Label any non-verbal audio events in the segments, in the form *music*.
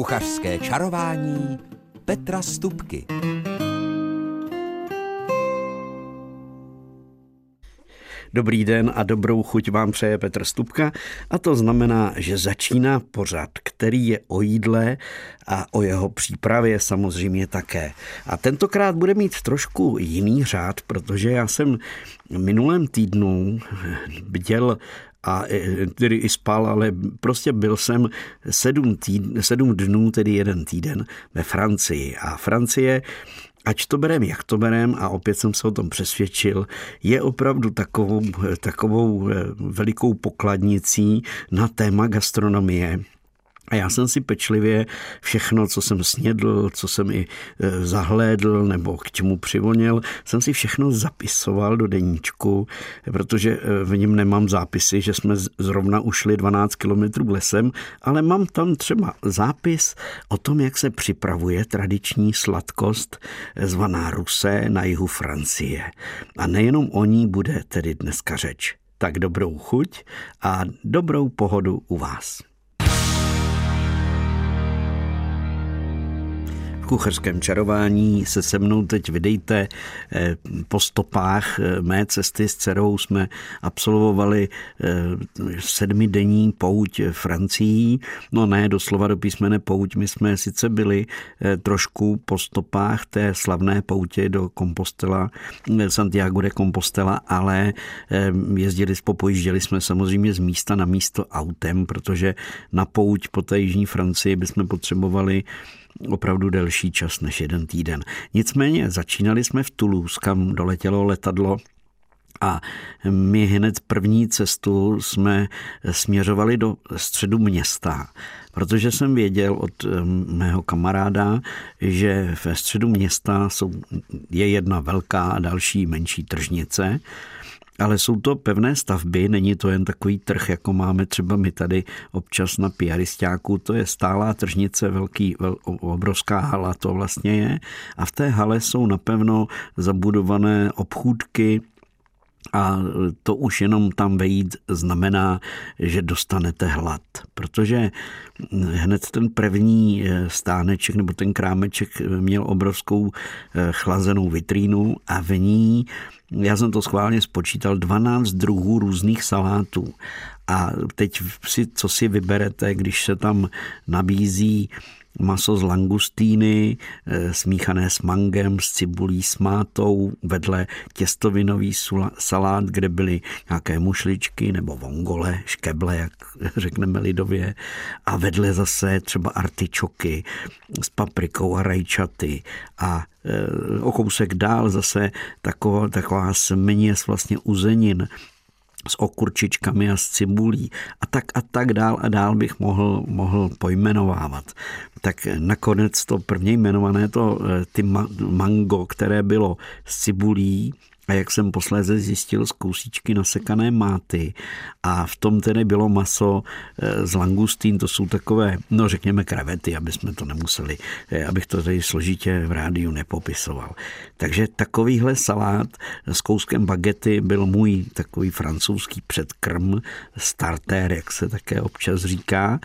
Kuchařské čarování Petra Stupky. Dobrý den a dobrou chuť vám přeje Petr Stupka a to znamená, že začíná pořad, který je o jídle a o jeho přípravě samozřejmě také. A tentokrát bude mít trošku jiný řád, protože já jsem minulém týdnu bděl a tedy i spal, ale prostě byl jsem sedm, týdn, sedm dnů, tedy jeden týden ve Francii. A Francie ať to berem, jak to berem, a opět jsem se o tom přesvědčil, je opravdu takovou, takovou eh, velikou pokladnicí na téma gastronomie. A já jsem si pečlivě všechno, co jsem snědl, co jsem i e, zahlédl nebo k čemu přivonil, jsem si všechno zapisoval do deníčku, protože e, v něm nemám zápisy, že jsme zrovna ušli 12 kilometrů lesem, ale mám tam třeba zápis o tom, jak se připravuje tradiční sladkost e, zvaná Ruse na jihu Francie. A nejenom o ní bude tedy dneska řeč. Tak dobrou chuť a dobrou pohodu u vás. Kuchařském čarování se se mnou teď vydejte eh, po stopách eh, mé cesty s dcerou. Jsme absolvovali eh, sedmidenní pouť Francií. No ne, doslova do písmene pouť. My jsme sice byli trošku po stopách té slavné poutě do Compostela, Santiago de Compostela, ale jezdili, popojížděli jsme samozřejmě z místa na místo autem, protože na pouť po té jižní Francii bychom potřebovali opravdu delší čas než jeden týden. Nicméně začínali jsme v Toulouse, kam doletělo letadlo a my hned první cestu jsme směřovali do středu města, protože jsem věděl od mého kamaráda, že ve středu města jsou, je jedna velká a další menší tržnice ale jsou to pevné stavby, není to jen takový trh, jako máme třeba my tady občas na piaristáku, to je stálá tržnice, velký, vel, obrovská hala to vlastně je. A v té hale jsou napevno zabudované obchůdky, a to už jenom tam vejít znamená, že dostanete hlad, protože hned ten první eh, stáneček nebo ten krámeček měl obrovskou eh, chlazenou vitrínu a v ní já jsem to schválně spočítal, 12 druhů různých salátů. A teď si, co si vyberete, když se tam nabízí maso z langustíny, eh, smíchané s mangem, s cibulí, s mátou, vedle těstovinový salát, kde byly nějaké mušličky nebo vongole, škeble, jak *laughs* řekneme lidově, a vedle zase třeba artičoky s paprikou a rajčaty. A eh, o kousek dál zase taková, taková směs vlastně uzenin s okurčičkami a s cibulí a tak a tak dál a dál bych mohl, mohl pojmenovávat. Tak nakonec to první jmenované, to eh, ty mango, které bylo s cibulí, a jak jsem posléze zjistil z kousíčky nasekané máty a v tom tedy bylo maso eh, z langustín, to jsou takové, no řekněme krevety, aby jsme to nemuseli, eh, abych to tady složitě v rádiu nepopisoval. Takže takovýhle salát s kouskem bagety byl můj takový francouzský předkrm, starter, jak se také občas říká.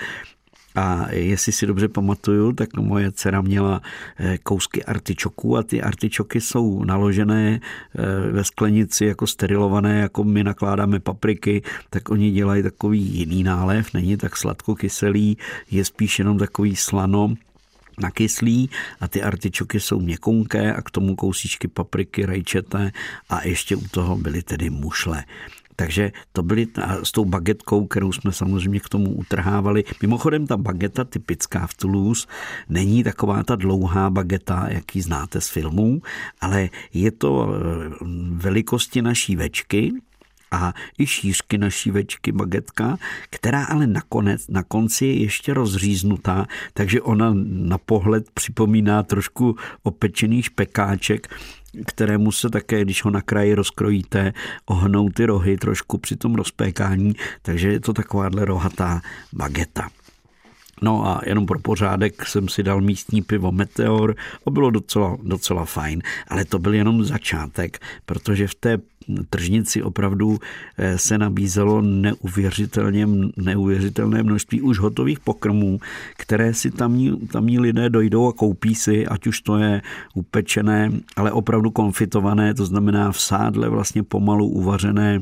A jestli si dobře pamatuju, tak moje dcera měla eh, kousky artičoků a ty artičoky jsou naložené eh, ve sklenici jako sterilované, jako my nakládáme papriky, tak oni dělají takový jiný nálev, není tak sladko-kyselý, je spíš jenom takový slano, nakyslý a ty artičoky jsou měkonké a k tomu kousíčky papriky, rajčete a ještě u toho byly tedy mušle. Takže to byly s tou bagetkou, kterou jsme samozřejmě k tomu utrhávali. Mimochodem ta bageta typická v Toulouse není taková ta dlouhá bageta, jaký znáte z filmů, ale je to e, velikosti naší večky, a i šířky naší večky bagetka, která ale nakonec, na konci je ještě rozříznutá, takže ona na pohled připomíná trošku opečený špekáček, kterému se také, když ho na kraji rozkrojíte, ohnou ty rohy trošku při tom rozpékání, takže je to takováhle rohatá bageta. No a jenom pro pořádek jsem si dal místní pivo Meteor a bylo docela, docela fajn. Ale to byl jenom začátek, protože v té tržnici opravdu eh, se nabízelo neuvěřitelně, neuvěřitelné množství už hotových pokrmů, které si tamní, tamní lidé dojdou a koupí si, ať už to je upečené, ale opravdu konfitované, to znamená v sádle vlastně pomalu uvařené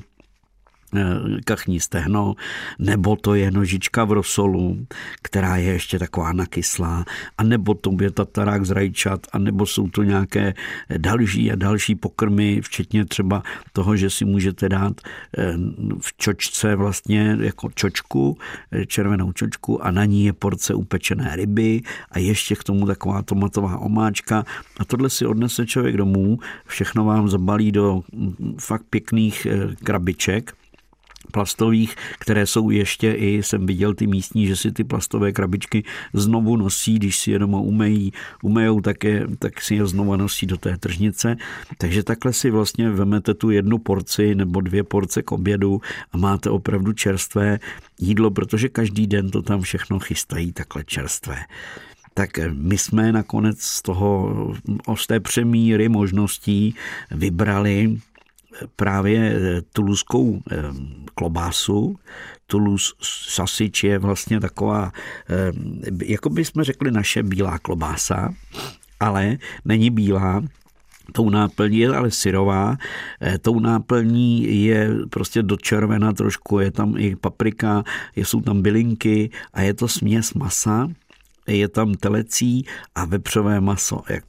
kachní stehno, nebo to je nožička v rosolu, která je ještě taková nakyslá, a nebo to je tatarák z rajčat, a nebo jsou to nějaké další a další pokrmy, včetně třeba toho, že si můžete dát eh, v čočce vlastně jako čočku, eh, červenou čočku a na ní je porce upečené ryby a ještě k tomu taková tomatová omáčka. A tohle si odnese člověk domů, všechno vám zabalí do mm, fakt pěkných krabiček plastových, které jsou ještě i, jsem viděl ty místní, že si ty plastové krabičky znovu nosí, když si je doma umejí, umejou, tak, je, tak si je znovu nosí do té tržnice. Takže takhle si vlastně vemete tu jednu porci nebo dvě porce k obědu a máte opravdu čerstvé jídlo, protože každý den to tam všechno chystají takhle čerstvé tak my jsme nakonec z toho, z té přemíry možností vybrali právě eh, tuluskou eh, klobásu. Tulus sasič je vlastně taková, eh, jako bychom řekli naše bílá klobása, ale není bílá, Tou náplní je ale syrová, tou náplní je prostě dočervená trošku, je tam i paprika, jsou tam bylinky a je to směs masa je tam telecí a vepřové maso, jak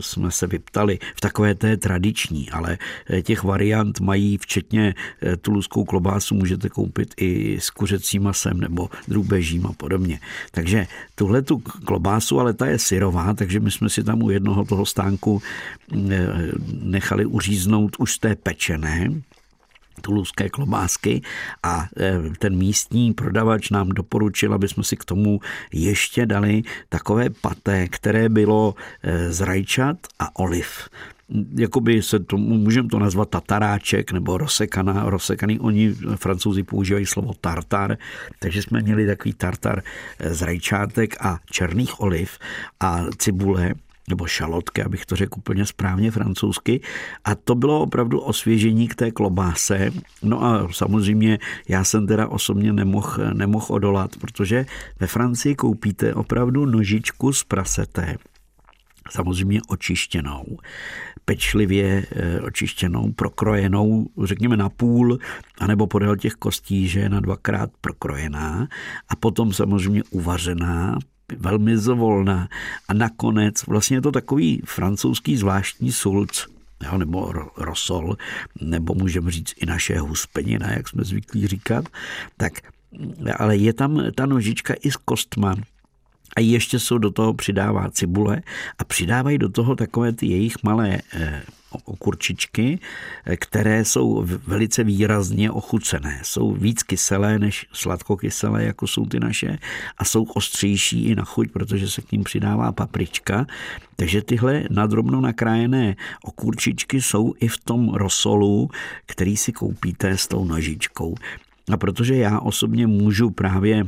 jsme se vyptali, v takové té tradiční, ale eh, těch variant mají včetně eh, tuluskou klobásu můžete koupit i s kuřecím masem nebo drůbežím a podobně. Takže tuhle tu klobásu, ale ta je syrová, takže my jsme si tam u jednoho toho stánku eh, nechali uříznout už z té pečené, tuluské klobásky a e, ten místní prodavač nám doporučil, aby jsme si k tomu ještě dali takové paté, které bylo e, z rajčat a oliv jakoby se to, můžeme to nazvat tataráček nebo rozsekaná, rozsekaný. Oni, francouzi, používají slovo tartar, takže jsme měli takový tartar e, z rajčátek a černých oliv a cibule nebo šalotky, abych to řekl úplně správně francouzsky. A to bylo opravdu osvěžení k té klobáse. No a samozřejmě já jsem teda osobně nemohl, nemohl odolat, protože ve Francii koupíte opravdu nožičku z prasete, samozřejmě očištěnou, pečlivě eh, očištěnou, prokrojenou, řekněme na půl, anebo podél těch kostí, že je na dvakrát prokrojená a potom samozřejmě uvařená, velmi zvolná. A nakonec vlastně je to takový francouzský zvláštní sulc, jo, nebo rosol, nebo můžeme říct i naše huspenina, jak jsme zvyklí říkat, tak ale je tam ta nožička i s kostma, a ještě jsou do toho přidává cibule a přidávají do toho takové ty jejich malé eh, okurčičky, které jsou velice výrazně ochucené. Jsou víc kyselé než sladkokyselé, jako jsou ty naše, a jsou ostřejší i na chuť, protože se k ním přidává paprička. Takže tyhle nadrobno nakrájené okurčičky jsou i v tom rosolu, který si koupíte s tou nožičkou. A protože já osobně můžu právě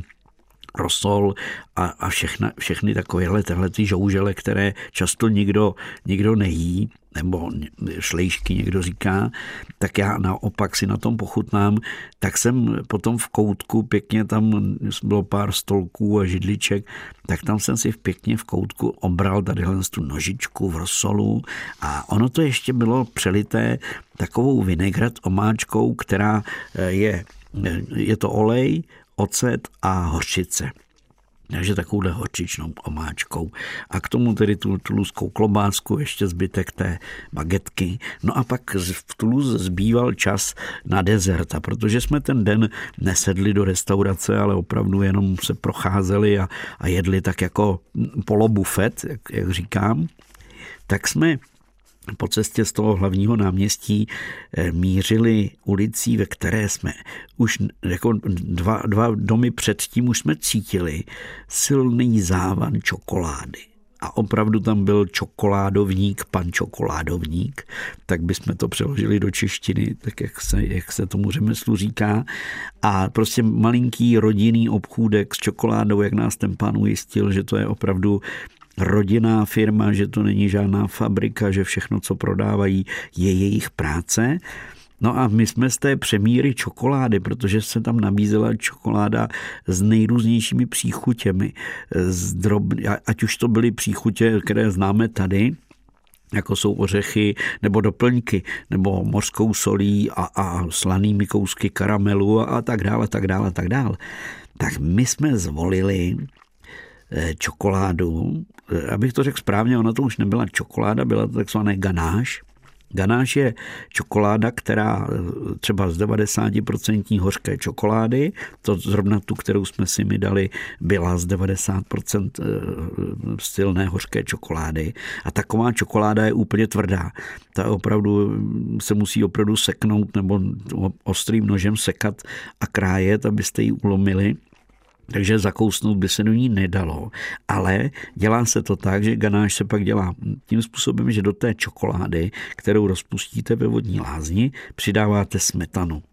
rosol a, a všechna, všechny takovéhle tyhle ty žoužele, které často nikdo, nikdo nejí, nebo šlejšky někdo říká, tak já naopak si na tom pochutnám, tak jsem potom v koutku pěkně tam bylo pár stolků a židliček, tak tam jsem si pěkně v koutku obral tadyhle tu nožičku v rosolu. A ono to ještě bylo přelité takovou vinegret omáčkou, která eh, je, je to olej, ocet a hořčice. Takže takovouhle horčičnou omáčkou. A k tomu tedy tu tuluskou klobásku, ještě zbytek té bagetky. No a pak v Toulouse zbýval čas na dezert. A protože jsme ten den nesedli do restaurace, ale opravdu jenom se procházeli a, a jedli tak jako polobufet, jak, jak říkám, tak jsme po cestě z toho hlavního náměstí eh, mířili ulicí, ve které jsme už jako dva, dva domy předtím už jsme cítili silný závan čokolády. a opravdu tam byl čokoládovník, pan čokoládovník, tak bychom to přeložili do češtiny, tak jak se, jak se tomu řemeslu říká. A prostě malinký rodinný obchůdek s čokoládou, jak nás ten pán ujistil, že to je opravdu rodinná firma, že to není žádná fabrika, že všechno, co prodávají, je jejich práce. No a my jsme z té přemíry čokolády, protože se tam nabízela čokoláda s nejrůznějšími příchutěmi, z drob, ať už to byly příchutě, které známe tady, jako jsou ořechy nebo doplňky, nebo mořskou solí a, a slanými kousky karamelu a, a tak dále, tak dále, tak dále. Tak my jsme zvolili čokoládu, eh, abych to řekl správně, ona to už nebyla čokoláda, byla to takzvané ganáš, Ganáš je čokoláda, která eh, třeba z 90% hořké čokolády, to zrovna tu, kterou jsme si mi dali, byla z 90% eh, silné hořké čokolády. A taková čokoláda je úplně tvrdá. Ta opravdu se musí opravdu seknout nebo ostrým nožem sekat a krájet, abyste ji ulomili takže zakousnout by se do ní nedalo, ale dělá se to tak, že ganáš se pak dělá tím způsobem, že do té čokolády, kterou rozpustíte ve vodní lázni, přidáváte smetanu.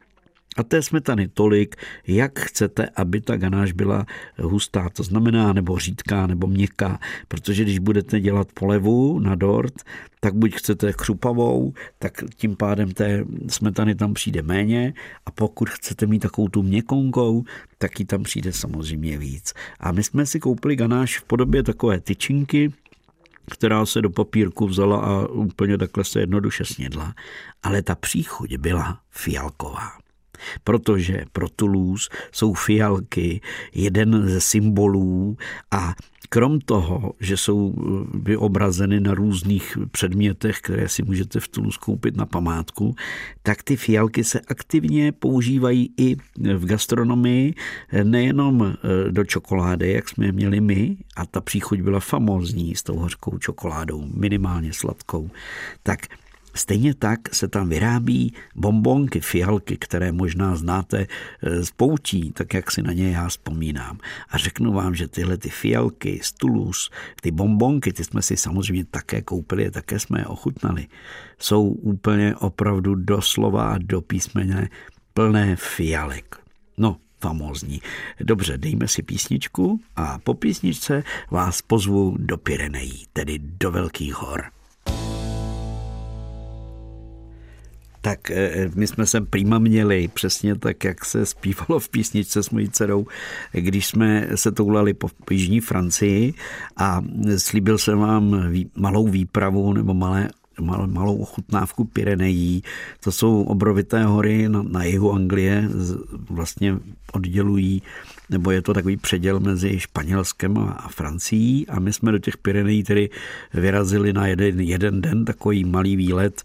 A té smetany tolik, jak chcete, aby ta ganáž byla hustá, to znamená nebo řídká, nebo měkká, protože když budete dělat polevu na dort, tak buď chcete křupavou, tak tím pádem té smetany tam přijde méně. A pokud chcete mít takovou tu měkonkou, tak ji tam přijde samozřejmě víc. A my jsme si koupili ganáš v podobě takové tyčinky, která se do papírku vzala a úplně takhle se jednoduše snědla, ale ta příchuť byla fialková protože pro Toulouse jsou fialky jeden ze symbolů a krom toho, že jsou eh, vyobrazeny na různých předmětech, které si můžete v Toulouse koupit na památku, tak ty fialky se aktivně používají i v gastronomii, nejenom eh, do čokolády, jak jsme je měli my, a ta příchuť byla famózní s tou hořkou čokoládou, minimálně sladkou, tak Stejně tak se tam vyrábí bombonky, fialky, které možná znáte z poutí, tak jak si na ně já vzpomínám. A řeknu vám, že tyhle ty fialky z Toulouse, ty bombonky, ty jsme si samozřejmě také koupili, také jsme je ochutnali, jsou úplně opravdu doslova a do písmene plné fialek. No, famózní. Dobře, dejme si písničku a po písničce vás pozvu do Pyrenejí, tedy do Velkých hor. Tak eh, my jsme se prýma měli, přesně tak, jak se zpívalo v písničce s mojí dcerou, když jsme se toulali po jižní Francii a slíbil jsem vám malou výpravu nebo malé malou ochutnávku Pyrenejí. To jsou obrovité hory na, na jihu Anglie, vlastně oddělují, nebo je to takový předěl mezi Španělskem a Francií? A my jsme do těch Pyrenejí tedy vyrazili na jeden, jeden den, takový malý výlet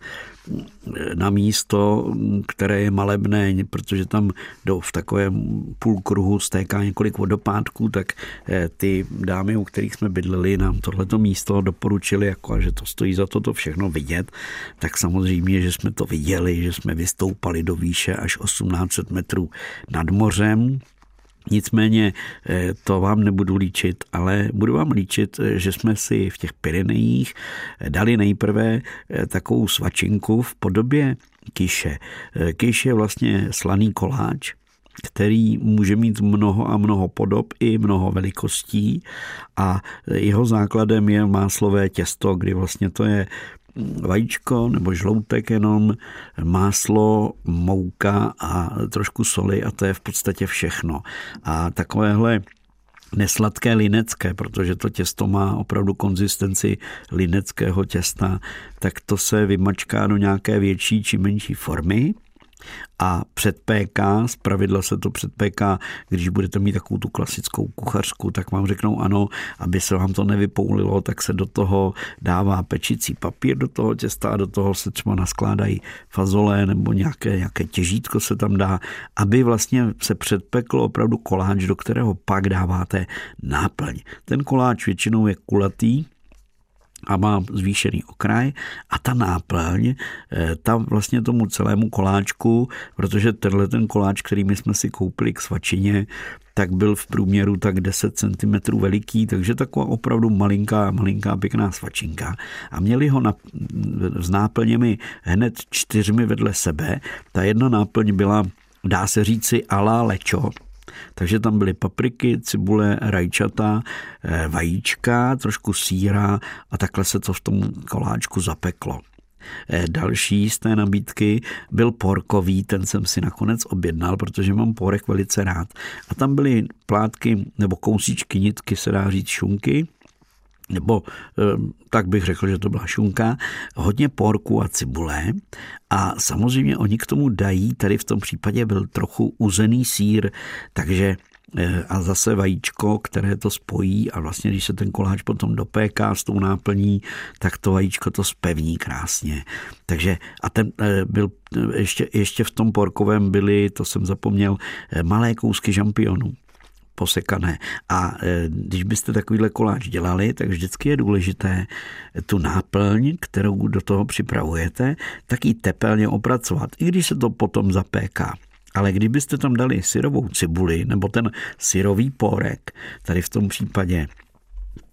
na místo, které je malebné, protože tam do, v takovém půlkruhu stéká několik vodopádků, tak eh, ty dámy, u kterých jsme bydleli, nám tohleto místo doporučili, jako, že to stojí za to to všechno vidět, tak samozřejmě, že jsme to viděli, že jsme vystoupali do výše až 1800 metrů nad mořem, Nicméně eh, to vám nebudu líčit, ale budu vám líčit, eh, že jsme si v těch Pyrenejích eh, dali nejprve takovou svačinku v podobě kyše. Kyš je vlastně slaný koláč, který může mít mnoho a mnoho podob i mnoho velikostí a jeho základem je máslové těsto, kdy vlastně to je vajíčko nebo žloutek jenom, máslo, mouka a trošku soli a to je v podstatě všechno. A takovéhle nesladké linecké, protože to těsto má opravdu konzistenci lineckého těsta, tak to se vymačká do nějaké větší či menší formy a předpéká, z pravidla se to předpéká, když budete mít takovou tu klasickou kuchařku, tak vám řeknou ano, aby se vám to nevypoulilo, tak se do toho dává pečicí papír do toho těsta a do toho se třeba naskládají fazole nebo nějaké, nějaké těžítko se tam dá, aby vlastně se předpeklo opravdu koláč, do kterého pak dáváte náplň. Ten koláč většinou je kulatý, a má zvýšený okraj a ta náplň, eh, tam vlastně tomu celému koláčku, protože tenhle ten koláč, který my jsme si koupili k svačině, tak byl v průměru tak 10 cm veliký, takže taková opravdu malinká, malinká pěkná svačinka. A měli ho na, s náplněmi hned čtyřmi vedle sebe. Ta jedna náplň byla, dá se říci, ala lečo, takže tam byly papriky, cibule, rajčata, eh, vajíčka, trošku síra a takhle se to v tom koláčku zapeklo. Eh, další z té nabídky byl porkový, ten jsem si nakonec objednal, protože mám porek velice rád. A tam byly plátky nebo kousíčky nitky, se dá říct šunky, nebo eh, tak bych řekl, že to byla šunka, hodně porku a cibule a samozřejmě oni k tomu dají, tady v tom případě byl trochu uzený sír, takže eh, a zase vajíčko, které to spojí a vlastně, když se ten koláč potom dopéká s tou náplní, tak to vajíčko to spevní krásně. Takže a ten eh, byl ještě, ještě v tom porkovém byly, to jsem zapomněl, malé kousky žampionů posekané. A e, když byste takovýhle koláč dělali, tak vždycky je důležité tu náplň, kterou do toho připravujete, tak ji tepelně opracovat, i když se to potom zapéká. Ale kdybyste tam dali syrovou cibuli nebo ten syrový porek, tady v tom případě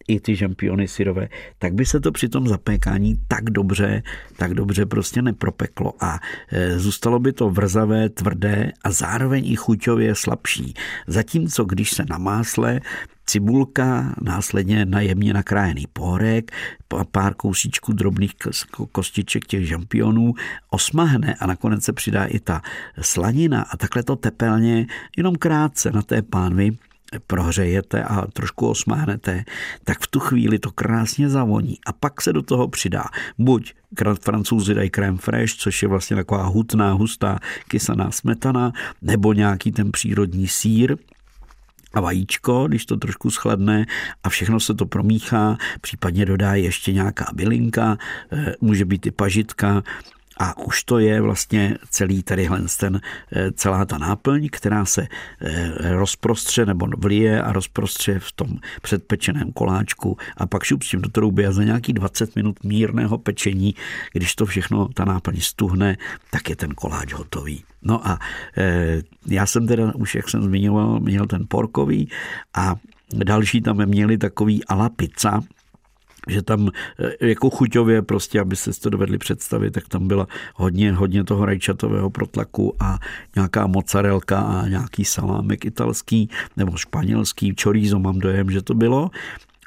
i ty žampiony syrové, tak by se to při tom zapékání tak dobře, tak dobře prostě nepropeklo a e, zůstalo by to vrzavé, tvrdé a zároveň i chuťově slabší. Zatímco když se na másle cibulka, následně na jemně nakrájený pórek, pár kousíčků drobných kostiček těch žampionů, osmahne a nakonec se přidá i ta slanina a takhle to tepelně jenom krátce na té pánvi prohřejete a trošku osmáhnete, tak v tu chvíli to krásně zavoní a pak se do toho přidá buď francouzi dají crème fraîche, což je vlastně taková hutná, hustá, kysaná smetana, nebo nějaký ten přírodní sír, a vajíčko, když to trošku schladne a všechno se to promíchá, případně dodá ještě nějaká bylinka, eh, může být i pažitka, a už to je vlastně celý tady ten, eh, celá ta náplň, která se eh, rozprostře nebo vlije a rozprostře v tom předpečeném koláčku a pak šup s tím do trouby a za nějaký 20 minut mírného pečení, když to všechno, ta náplň stuhne, tak je ten koláč hotový. No a e, já jsem teda už, jak jsem zmiňoval, měl ten porkový a další tam měli takový ala pizza, že tam eh, jako chuťově prostě, aby se to dovedli představit, tak tam byla hodně, hodně toho rajčatového protlaku a nějaká mozzarelka a nějaký salámek italský nebo španělský, chorizo mám dojem, že to bylo.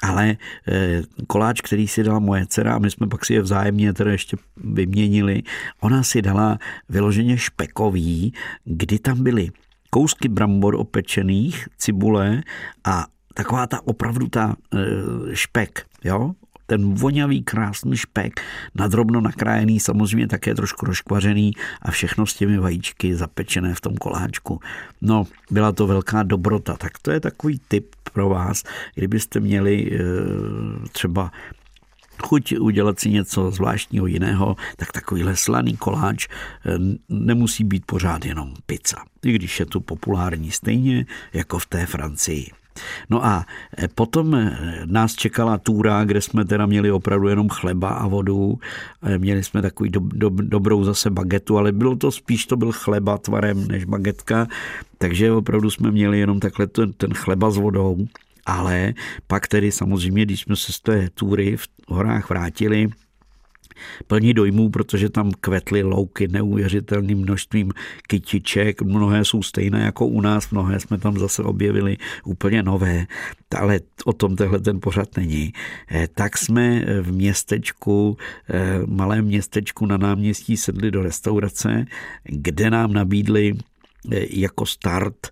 Ale eh, koláč, který si dala moje dcera, my jsme pak si je vzájemně teda ještě vyměnili, ona si dala vyloženě špekový, kdy tam byly kousky brambor opečených, cibule a taková ta opravdu ta eh, špek, jo, ten voňavý krásný špek, nadrobno nakrájený, samozřejmě také trošku rozkvařený a všechno s těmi vajíčky zapečené v tom koláčku. No, byla to velká dobrota, tak to je takový tip pro vás, kdybyste měli e, třeba chuť udělat si něco zvláštního jiného, tak takovýhle slaný koláč e, nemusí být pořád jenom pizza, i když je tu populární stejně jako v té Francii. No a e, potom e, nás čekala túra, kde jsme teda měli opravdu jenom chleba a vodu. E, měli jsme takový do, do, dobrou zase bagetu, ale bylo to spíš to byl chleba tvarem než bagetka, takže opravdu jsme měli jenom takhle ten, ten chleba s vodou. Ale pak tedy samozřejmě, když jsme se z té túry v horách vrátili, plní dojmů, protože tam kvetly louky neuvěřitelným množstvím kytiček, mnohé jsou stejné jako u nás, mnohé jsme tam zase objevili úplně nové, ale o tom tehle ten pořad není. Eh, tak jsme v městečku, eh, malém městečku na náměstí sedli do restaurace, kde nám nabídli eh, jako start.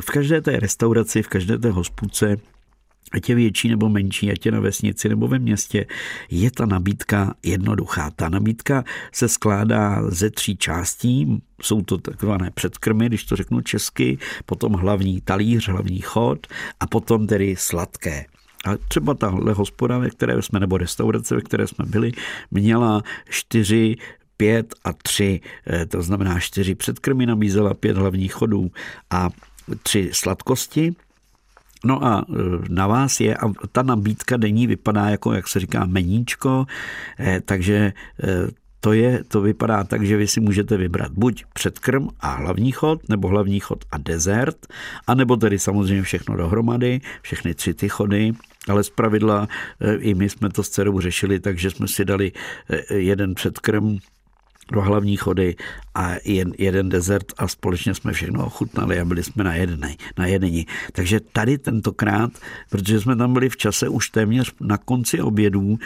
V každé té restauraci, v každé té hospodce ať je větší nebo menší, ať je na vesnici nebo ve městě, je ta nabídka jednoduchá. Ta nabídka se skládá ze tří částí, jsou to takzvané předkrmy, když to řeknu česky, potom hlavní talíř, hlavní chod a potom tedy sladké. A třeba tahle hospoda, ve které jsme, nebo restaurace, ve které jsme byli, měla čtyři pět a tři, eh, to znamená čtyři předkrmy nabízela, pět hlavních chodů a tři sladkosti No a na vás je, a ta nabídka denní vypadá jako, jak se říká, meníčko, takže to, je, to vypadá tak, že vy si můžete vybrat buď předkrm a hlavní chod, nebo hlavní chod a dezert, anebo tedy samozřejmě všechno dohromady, všechny tři ty chody, ale z pravidla i my jsme to s dcerou řešili, takže jsme si dali jeden předkrm, dva hlavní chody a jen, jeden desert a společně jsme všechno ochutnali a byli jsme na jedné, na jedení. Takže tady tentokrát, protože jsme tam byli v čase už téměř na konci obědů,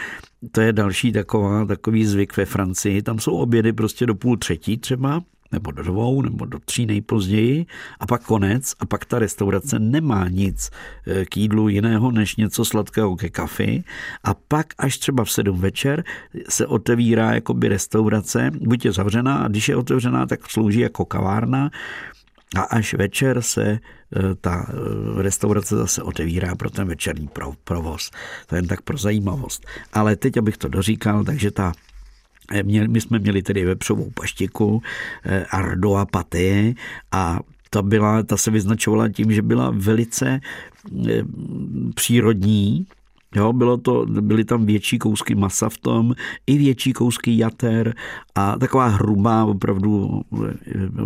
to je další taková, takový zvyk ve Francii, tam jsou obědy prostě do půl třetí třeba, nebo do dvou, nebo do tří nejpozději a pak konec a pak ta restaurace nemá nic eh, k jídlu jiného než něco sladkého ke kafi a pak až třeba v sedm večer se otevírá jakoby restaurace, buď je zavřená a když je otevřená, tak slouží jako kavárna a až večer se eh, ta eh, restaurace zase otevírá pro ten večerní provoz. To je jen tak pro zajímavost. Ale teď, abych to doříkal, takže ta my jsme měli tedy vepřovou paštiku, eh, ardoa paté a ta, byla, ta se vyznačovala tím, že byla velice eh, přírodní, Jo, bylo to, byly tam větší kousky masa v tom, i větší kousky jater a taková hrubá, opravdu,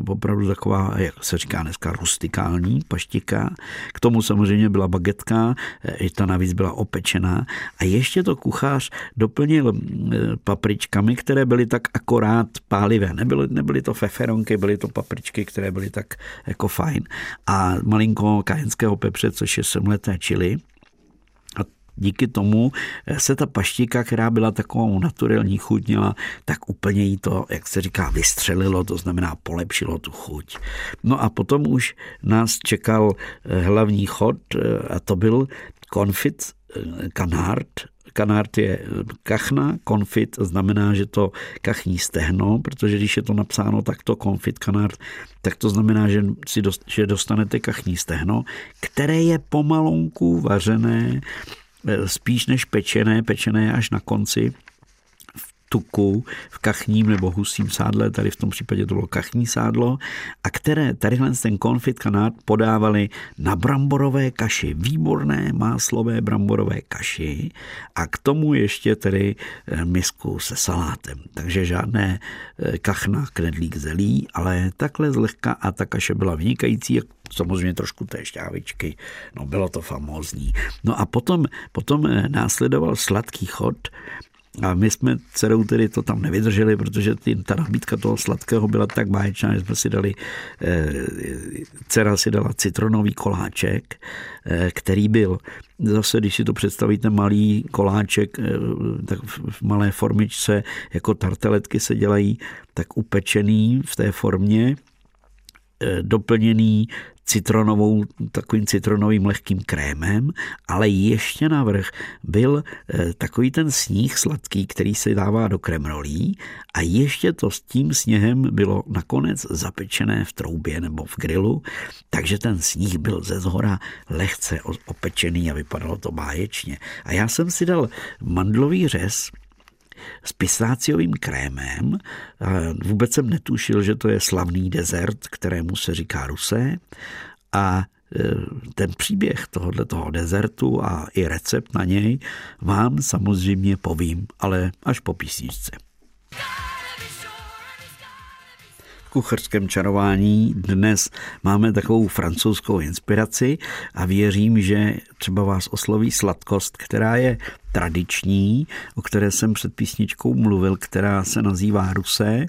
opravdu taková, jak se říká dneska, rustikální paštika. K tomu samozřejmě byla bagetka, i ta navíc byla opečená. A ještě to kuchař doplnil eh, papričkami, které byly tak akorát pálivé. Nebyly, nebyly to feferonky, byly to papričky, které byly tak jako fajn. A malinko kajenského pepře, což je semleté čili díky tomu se ta paštika, která byla takovou naturální chuť měla, tak úplně jí to, jak se říká, vystřelilo, to znamená polepšilo tu chuť. No a potom už nás čekal eh, hlavní chod eh, a to byl konfit kanard, eh, Kanard je kachna, konfit znamená, že to kachní stehno, protože když je to napsáno takto konfit kanard, tak to znamená, že, si dost, že dostanete kachní stehno, které je pomalonku vařené Eh, spíš než pečené, pečené až na konci tuku, v kachním nebo husím sádle, tady v tom případě to bylo kachní sádlo, a které tadyhle ten konfit kanát podávali na bramborové kaši, výborné máslové bramborové kaši a k tomu ještě tedy eh, misku se salátem. Takže žádné eh, kachna, knedlík zelí, ale takhle zlehka a ta kaše byla vynikající, samozřejmě trošku té šťávičky, no bylo to famózní. No a potom, potom eh, následoval sladký chod, a my jsme dcerou tedy to tam nevydrželi, protože ty, ta nabídka toho sladkého byla tak báječná, že jsme si dali, e, dcera si dala citronový koláček, e, který byl. Zase, když si to představíte, malý koláček, e, tak v malé formičce, jako tarteletky se dělají, tak upečený v té formě, doplněný citronovou, takovým citronovým lehkým krémem, ale ještě navrh byl eh, takový ten sníh sladký, který se dává do kremrolí a ještě to s tím sněhem bylo nakonec zapečené v troubě nebo v grilu, takže ten sníh byl ze zhora lehce opečený a vypadalo to báječně. A já jsem si dal mandlový řez, s pistáciovým krémem. Vůbec jsem netušil, že to je slavný dezert, kterému se říká rusé. A e, ten příběh tohoto toho dezertu a i recept na něj vám samozřejmě povím, ale až po písničce kuchařském čarování. Dnes máme takovou francouzskou inspiraci a věřím, že třeba vás osloví sladkost, která je tradiční, o které jsem před písničkou mluvil, která se nazývá Rusé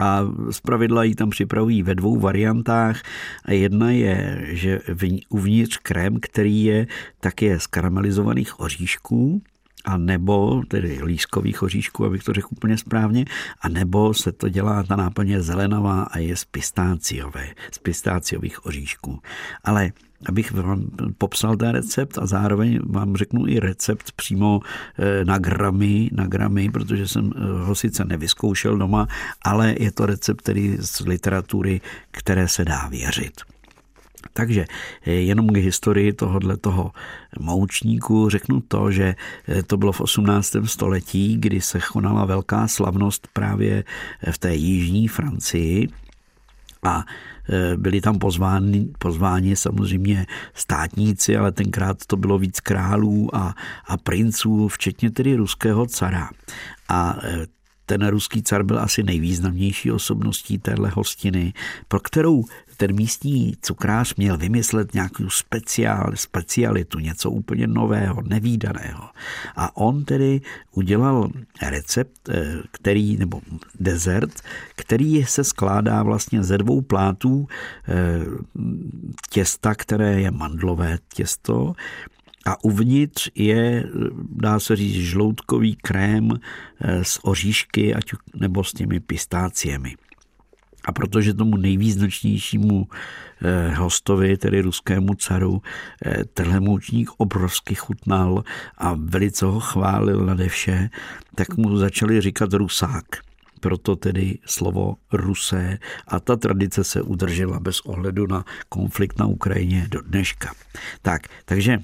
a zpravidla ji tam připravují ve dvou variantách. A jedna je, že uvnitř krém, který je také z karamelizovaných oříšků, a nebo tedy lískových oříšků, abych to řekl úplně správně, a nebo se to dělá, ta náplně zelenavá a je z pistáciové, z pistáciových oříšků. Ale abych vám popsal ten recept a zároveň vám řeknu i recept přímo eh, na gramy, na gramy, protože jsem eh, ho sice nevyzkoušel doma, ale je to recept, který z literatury, které se dá věřit. Takže eh, jenom k historii tohohle toho moučníku řeknu to, že eh, to bylo v 18. století, kdy se konala velká slavnost právě v té jižní Francii, A byli tam pozváni, pozváni samozřejmě státníci, ale tenkrát to bylo víc králů a, a princů, včetně tedy ruského cara. A ten ruský car byl asi nejvýznamnější osobností téhle hostiny, pro kterou ten místní cukrář měl vymyslet nějakou speciál, specialitu, něco úplně nového, nevýdaného. A on tedy udělal recept, eh, který, nebo dezert, který se skládá vlastně ze dvou plátů eh, těsta, které je mandlové těsto, a uvnitř je, dá se říct, žloutkový krém eh, s oříšky ať nebo s těmi pistáciemi. A protože tomu nejvýznačnějšímu eh, hostovi, tedy ruskému caru, eh, tenhle moučník obrovsky chutnal a velice ho chválil nade vše, tak mu začali říkat rusák proto tedy slovo rusé a ta tradice se udržela bez ohledu na konflikt na Ukrajině do dneška. Tak, takže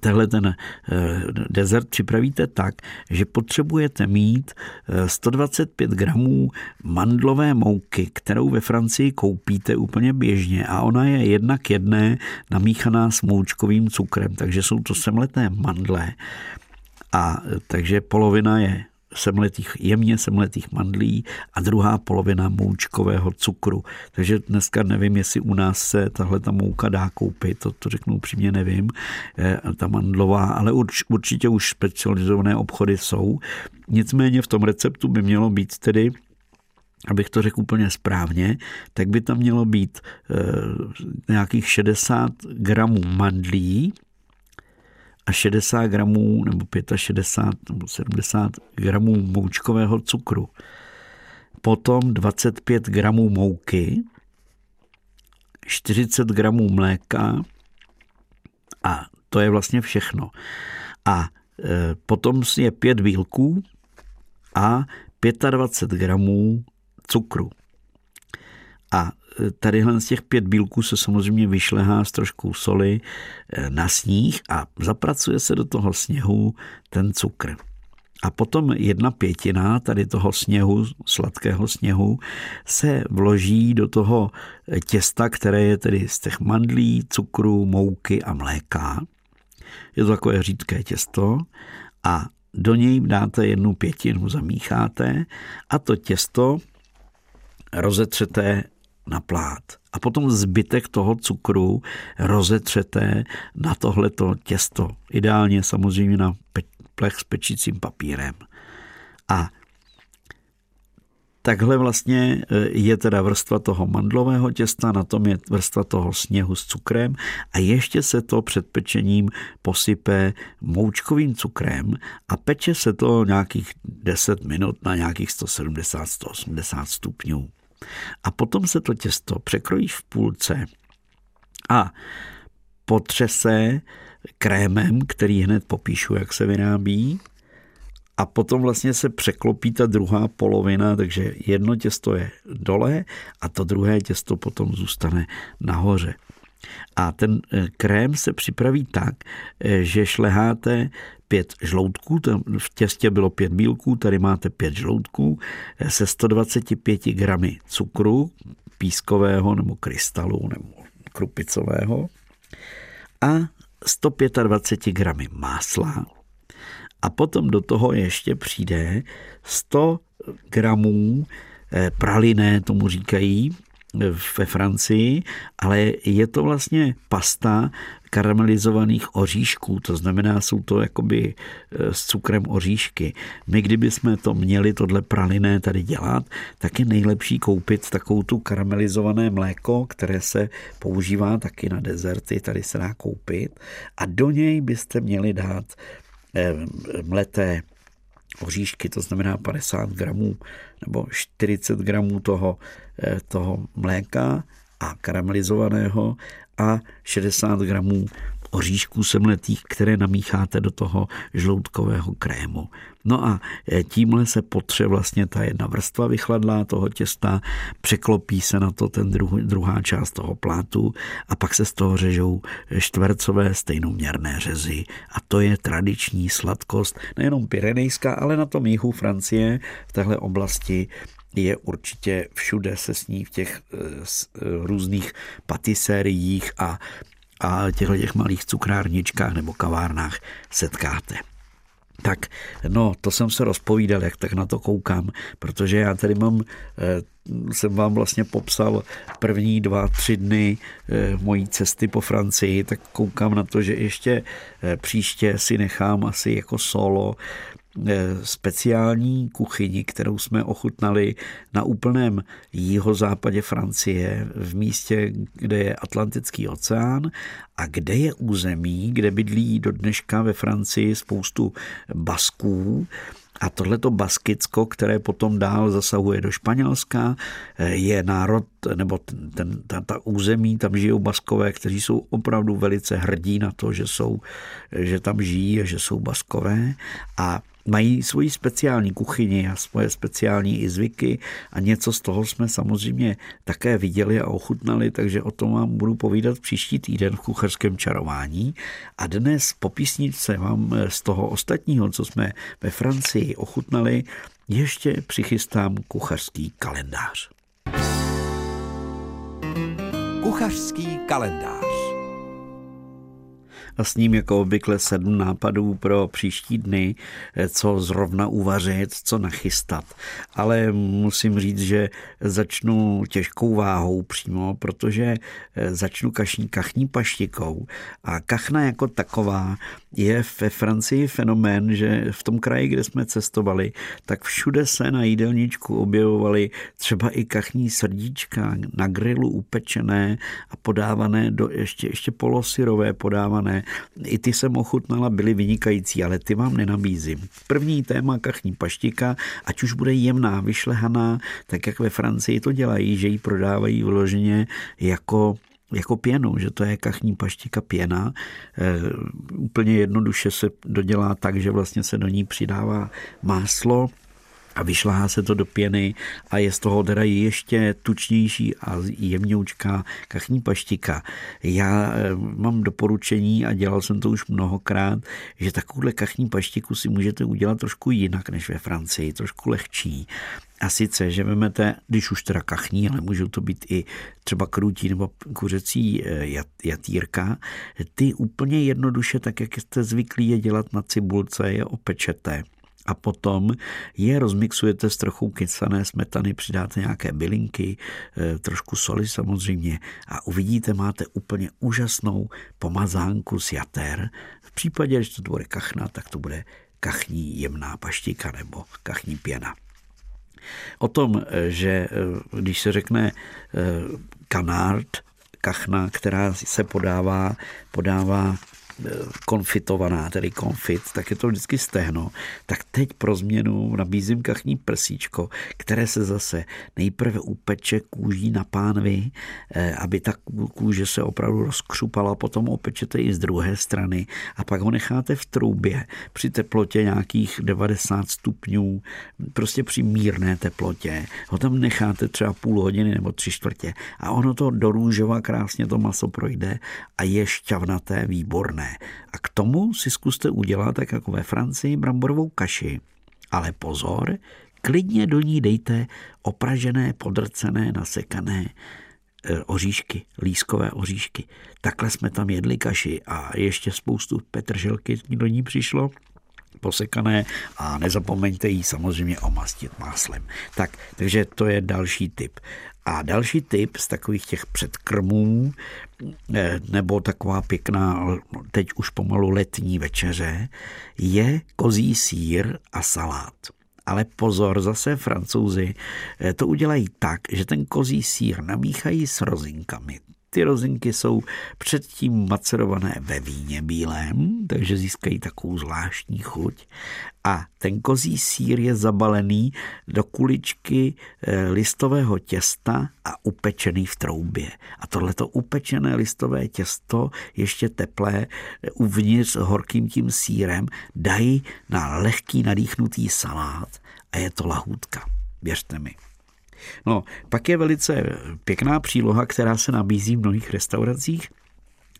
Tehle ten eh, dezert připravíte tak, že potřebujete mít 125 eh, gramů mandlové mouky, kterou ve Francii koupíte úplně běžně a ona je jedna k jedné namíchaná s moučkovým cukrem, takže jsou to semleté mandle. A eh, takže polovina je semletých, jemně semletých mandlí a druhá polovina moučkového cukru. Takže dneska nevím, jestli u nás se tahle ta mouka dá koupit, to, to řeknu upřímně nevím, eh, ta mandlová, ale urč, určitě už specializované obchody jsou. Nicméně v tom receptu by mělo být tedy abych to řekl úplně správně, tak by tam mělo být e, nějakých 60 gramů mandlí, a 60 gramů nebo 65 nebo 70 gramů moučkového cukru. Potom 25 gramů mouky, 40 gramů mléka a to je vlastně všechno. A e, potom je 5 bílků a 25 gramů cukru. A tadyhle z těch pět bílků se samozřejmě vyšlehá s trošku soli eh, na sníh a zapracuje se do toho sněhu ten cukr. A potom jedna pětina tady toho sněhu, sladkého sněhu, se vloží do toho těsta, které je tedy z těch mandlí, cukru, mouky a mléka. Je to takové řídké těsto a do něj dáte jednu pětinu, zamícháte a to těsto rozetřete na plát. A potom zbytek toho cukru rozetřete na tohleto těsto. Ideálně samozřejmě na plech s pečícím papírem. A takhle vlastně e, je teda vrstva toho mandlového těsta, na tom je vrstva toho sněhu s cukrem a ještě se to před pečením posype moučkovým cukrem a peče se to nějakých 10 minut na nějakých 170-180 stupňů. A potom se to těsto překrojí v půlce a potřese krémem, který hned popíšu, jak se vyrábí. A potom vlastně se překlopí ta druhá polovina, takže jedno těsto je dole a to druhé těsto potom zůstane nahoře. A ten eh, krém se připraví tak, eh, že šleháte pět žloutků, v těstě bylo pět bílků, tady máte pět žloutků eh, se 125 gramy cukru, pískového nebo krystalu nebo krupicového a 125 gramy másla. A potom do toho ještě přijde 100 gramů praliné, tomu říkají, ve Francii, ale je to vlastně pasta karamelizovaných oříšků, to znamená, jsou to jakoby e, s cukrem oříšky. My, kdybychom to měli, tohle praliné tady dělat, tak je nejlepší koupit takovou tu karamelizované mléko, které se používá taky na dezerty, tady se dá koupit a do něj byste měli dát e, mleté oříšky, to znamená 50 gramů nebo 40 gramů toho, eh, toho mléka a karamelizovaného a 60 gramů oříšků semletých, které namícháte do toho žloutkového krému. No a e, tímhle se potře vlastně ta jedna vrstva vychladlá toho těsta, překlopí se na to ten druh, druhá část toho plátu a pak se z toho řežou čtvercové stejnoměrné řezy. A to je tradiční sladkost, nejenom pyrenejská, ale na tom jihu Francie, v téhle oblasti je určitě všude se sní v těch různých patisériích a, a těchto těch malých cukrárničkách nebo kavárnách setkáte. Tak, no, to jsem se rozpovídal, jak tak na to koukám, protože já tady mám, eh, jsem vám vlastně popsal první dva, tři dny eh, mojí cesty po Francii, tak koukám na to, že ještě eh, příště si nechám asi jako solo speciální kuchyni, kterou jsme ochutnali na úplném jihozápadě Francie, v místě, kde je Atlantický oceán a kde je území, kde bydlí do dneška ve Francii spoustu basků, a tohleto Baskicko, které potom dál zasahuje do Španělska, eh, je národ, nebo ten, ta, ta území, tam žijou Baskové, kteří jsou opravdu velice hrdí na to, že, jsou, že tam žijí a že jsou Baskové. A mají svoji speciální kuchyni a svoje speciální i zvyky a něco z toho jsme samozřejmě také viděli a ochutnali, takže o tom vám budu povídat příští týden v kuchařském čarování. A dnes po písničce vám z toho ostatního, co jsme ve Francii ochutnali, ještě přichystám kuchařský kalendář. Kuchařský kalendář a s ním jako obvykle sedm nápadů pro příští dny, eh, co zrovna uvařit, co nachystat. Ale musím říct, že začnu těžkou váhou přímo, protože eh, začnu kašní, kachní paštikou a kachna jako taková je ve Francii fenomén, že v tom kraji, kde jsme cestovali, tak všude se na jídelníčku objevovaly třeba i kachní srdíčka na grilu upečené a podávané do ještě, ještě polosyrové podávané i ty jsem ochutnala, byly vynikající, ale ty vám nenabízím. První téma kachní paštika, ať už bude jemná, vyšlehaná, tak jak ve Francii to dělají, že ji prodávají vloženě jako jako pěnu, že to je kachní paštika pěna. E, úplně jednoduše se dodělá tak, že vlastně se do ní přidává máslo, a vyšláhá se to do pěny a je z toho teda ještě tučnější a jemňoučká kachní paštika. Já eh, mám doporučení a dělal jsem to už mnohokrát, že takovouhle kachní paštiku si můžete udělat trošku jinak než ve Francii, trošku lehčí. A sice, že vezmete, když už teda kachní, ale můžou to být i třeba krutí nebo kuřecí eh, jatýrka, ty úplně jednoduše, tak jak jste zvyklí je dělat na cibulce, je opečete a potom je rozmixujete s trochou kysané smetany, přidáte nějaké bylinky, eh, trošku soli samozřejmě a uvidíte, máte úplně úžasnou pomazánku z jater. V případě, že to bude kachna, tak to bude kachní jemná paštika nebo kachní pěna. O tom, eh, že eh, když se řekne kanard, kachna, která se podává, podává konfitovaná, tedy konfit, tak je to vždycky stehno. Tak teď pro změnu nabízím kachní prsíčko, které se zase nejprve upeče kůží na pánvi, eh, aby ta kůže se opravdu rozkřupala, potom opečete i z druhé strany a pak ho necháte v troubě při teplotě nějakých 90 stupňů, prostě při mírné teplotě. Ho tam necháte třeba půl hodiny nebo tři čtvrtě a ono to do růžova krásně to maso projde a je šťavnaté, výborné. A k tomu si zkuste udělat, tak jako ve Francii, bramborovou kaši. Ale pozor, klidně do ní dejte opražené, podrcené, nasekané e, oříšky, lískové oříšky. Takhle jsme tam jedli kaši a ještě spoustu petrželky do ní přišlo posekané a nezapomeňte ji samozřejmě omastit máslem. Tak, takže to je další tip. A další typ z takových těch předkrmů, eh, nebo taková pěkná, teď už pomalu letní večeře, je kozí sír a salát. Ale pozor, zase francouzi eh, to udělají tak, že ten kozí sír namíchají s rozinkami. Ty rozinky jsou předtím macerované ve víně bílém, takže získají takovou zvláštní chuť. A ten kozí sír je zabalený do kuličky eh, listového těsta a upečený v troubě. A tohleto upečené listové těsto, ještě teplé, eh, uvnitř horkým tím sírem, dají na lehký nadýchnutý salát a je to lahůdka. Věřte mi. No, pak je velice pěkná příloha, která se nabízí v mnohých restauracích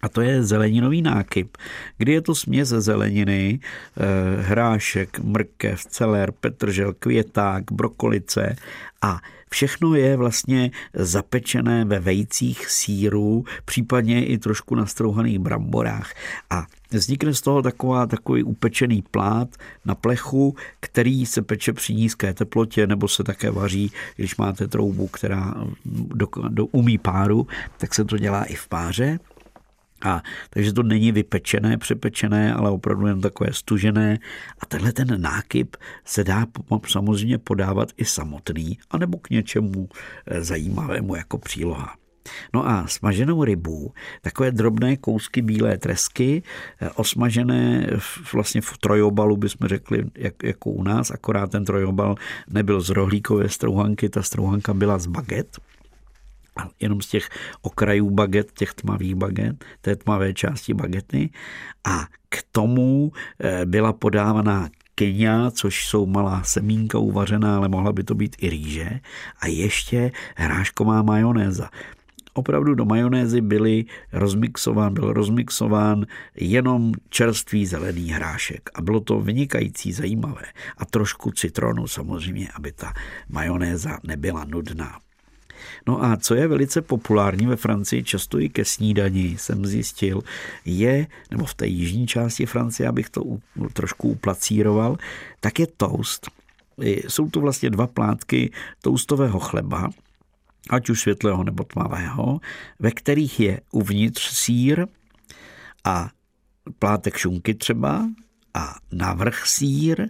A to je zeleninový nákyp, kdy je to směs zeleniny, eh, hrášek, mrkev, celer, petržel, květák, brokolice a všechno je vlastně zapečené ve vejcích síru, případně i trošku na strouhaných bramborách. A vznikne z toho taková, takový upečený plát na plechu, který se peče při nízké teplotě, nebo se také vaří, když máte troubu, která do, do, umí páru, tak se to dělá i v páře. A takže to není vypečené, přepečené, ale opravdu jen takové stužené. A tenhle ten nákyp se dá samozřejmě podávat i samotný, anebo k něčemu eh, zajímavému jako příloha. No a smaženou rybu, takové drobné kousky bílé tresky, eh, osmažené vlastně v trojobalu, bychom řekli, jak, jako u nás, akorát ten trojobal nebyl z rohlíkové strouhanky, ta strouhanka byla z baget, jenom z těch okrajů baget, těch tmavých baget, té tmavé části bagety. A k tomu eh, byla podávaná kyňa, což jsou malá semínka uvařená, ale mohla by to být i rýže. A ještě hrášková majonéza. Opravdu do majonézy byly rozmixován, byl rozmixován jenom čerstvý zelený hrášek. A bylo to vynikající, zajímavé. A trošku citronu samozřejmě, aby ta majonéza nebyla nudná. No a co je velice populární ve Francii, často i ke snídani, jsem zjistil, je, nebo v té jižní části Francie, abych to trošku uplacíroval, tak je toast. Jsou to vlastně dva plátky toustového chleba, ať už světlého nebo tmavého, ve kterých je uvnitř sír a plátek šunky třeba a navrch sír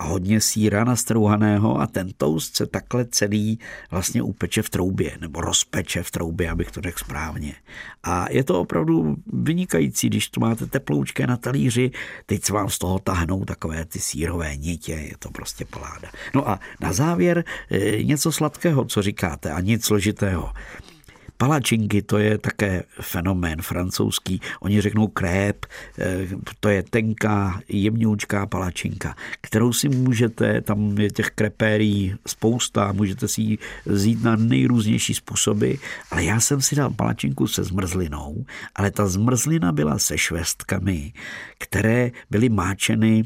a hodně síra nastrouhaného a ten toast se takhle celý vlastně upeče v troubě, nebo rozpeče v troubě, abych to řekl správně. A je to opravdu vynikající, když to máte teploučké na talíři, teď se vám z toho tahnou takové ty sírové nitě, je to prostě paláda. No a na závěr eh, něco sladkého, co říkáte, a nic složitého. Palačinky, to je také fenomén francouzský. Oni řeknou krép, eh, to je tenká, jemňoučká palačinka, kterou si můžete, tam je těch krepérií spousta, můžete si ji vzít na nejrůznější způsoby, ale já jsem si dal palačinku se zmrzlinou, ale ta zmrzlina byla se švestkami, které byly máčeny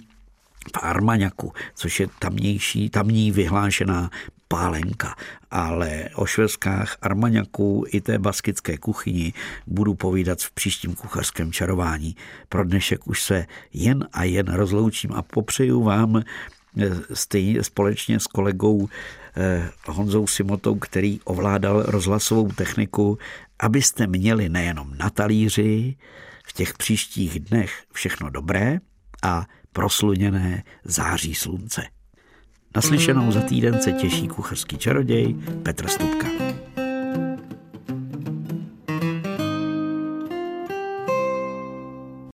v Armaňaku, což je tamnější, tamní vyhlášená pálenka, ale o švestkách Armaňaku i té baskické kuchyni budu povídat v příštím kuchařském čarování. Pro dnešek už se jen a jen rozloučím a popřeju vám eh, stejně společně s kolegou eh, Honzou Simotou, který ovládal rozhlasovou techniku, abyste měli nejenom na talíři v těch příštích dnech všechno dobré a prosluněné září slunce. Naslyšenou za týden se těší kuchařský čaroděj Petr Stupka.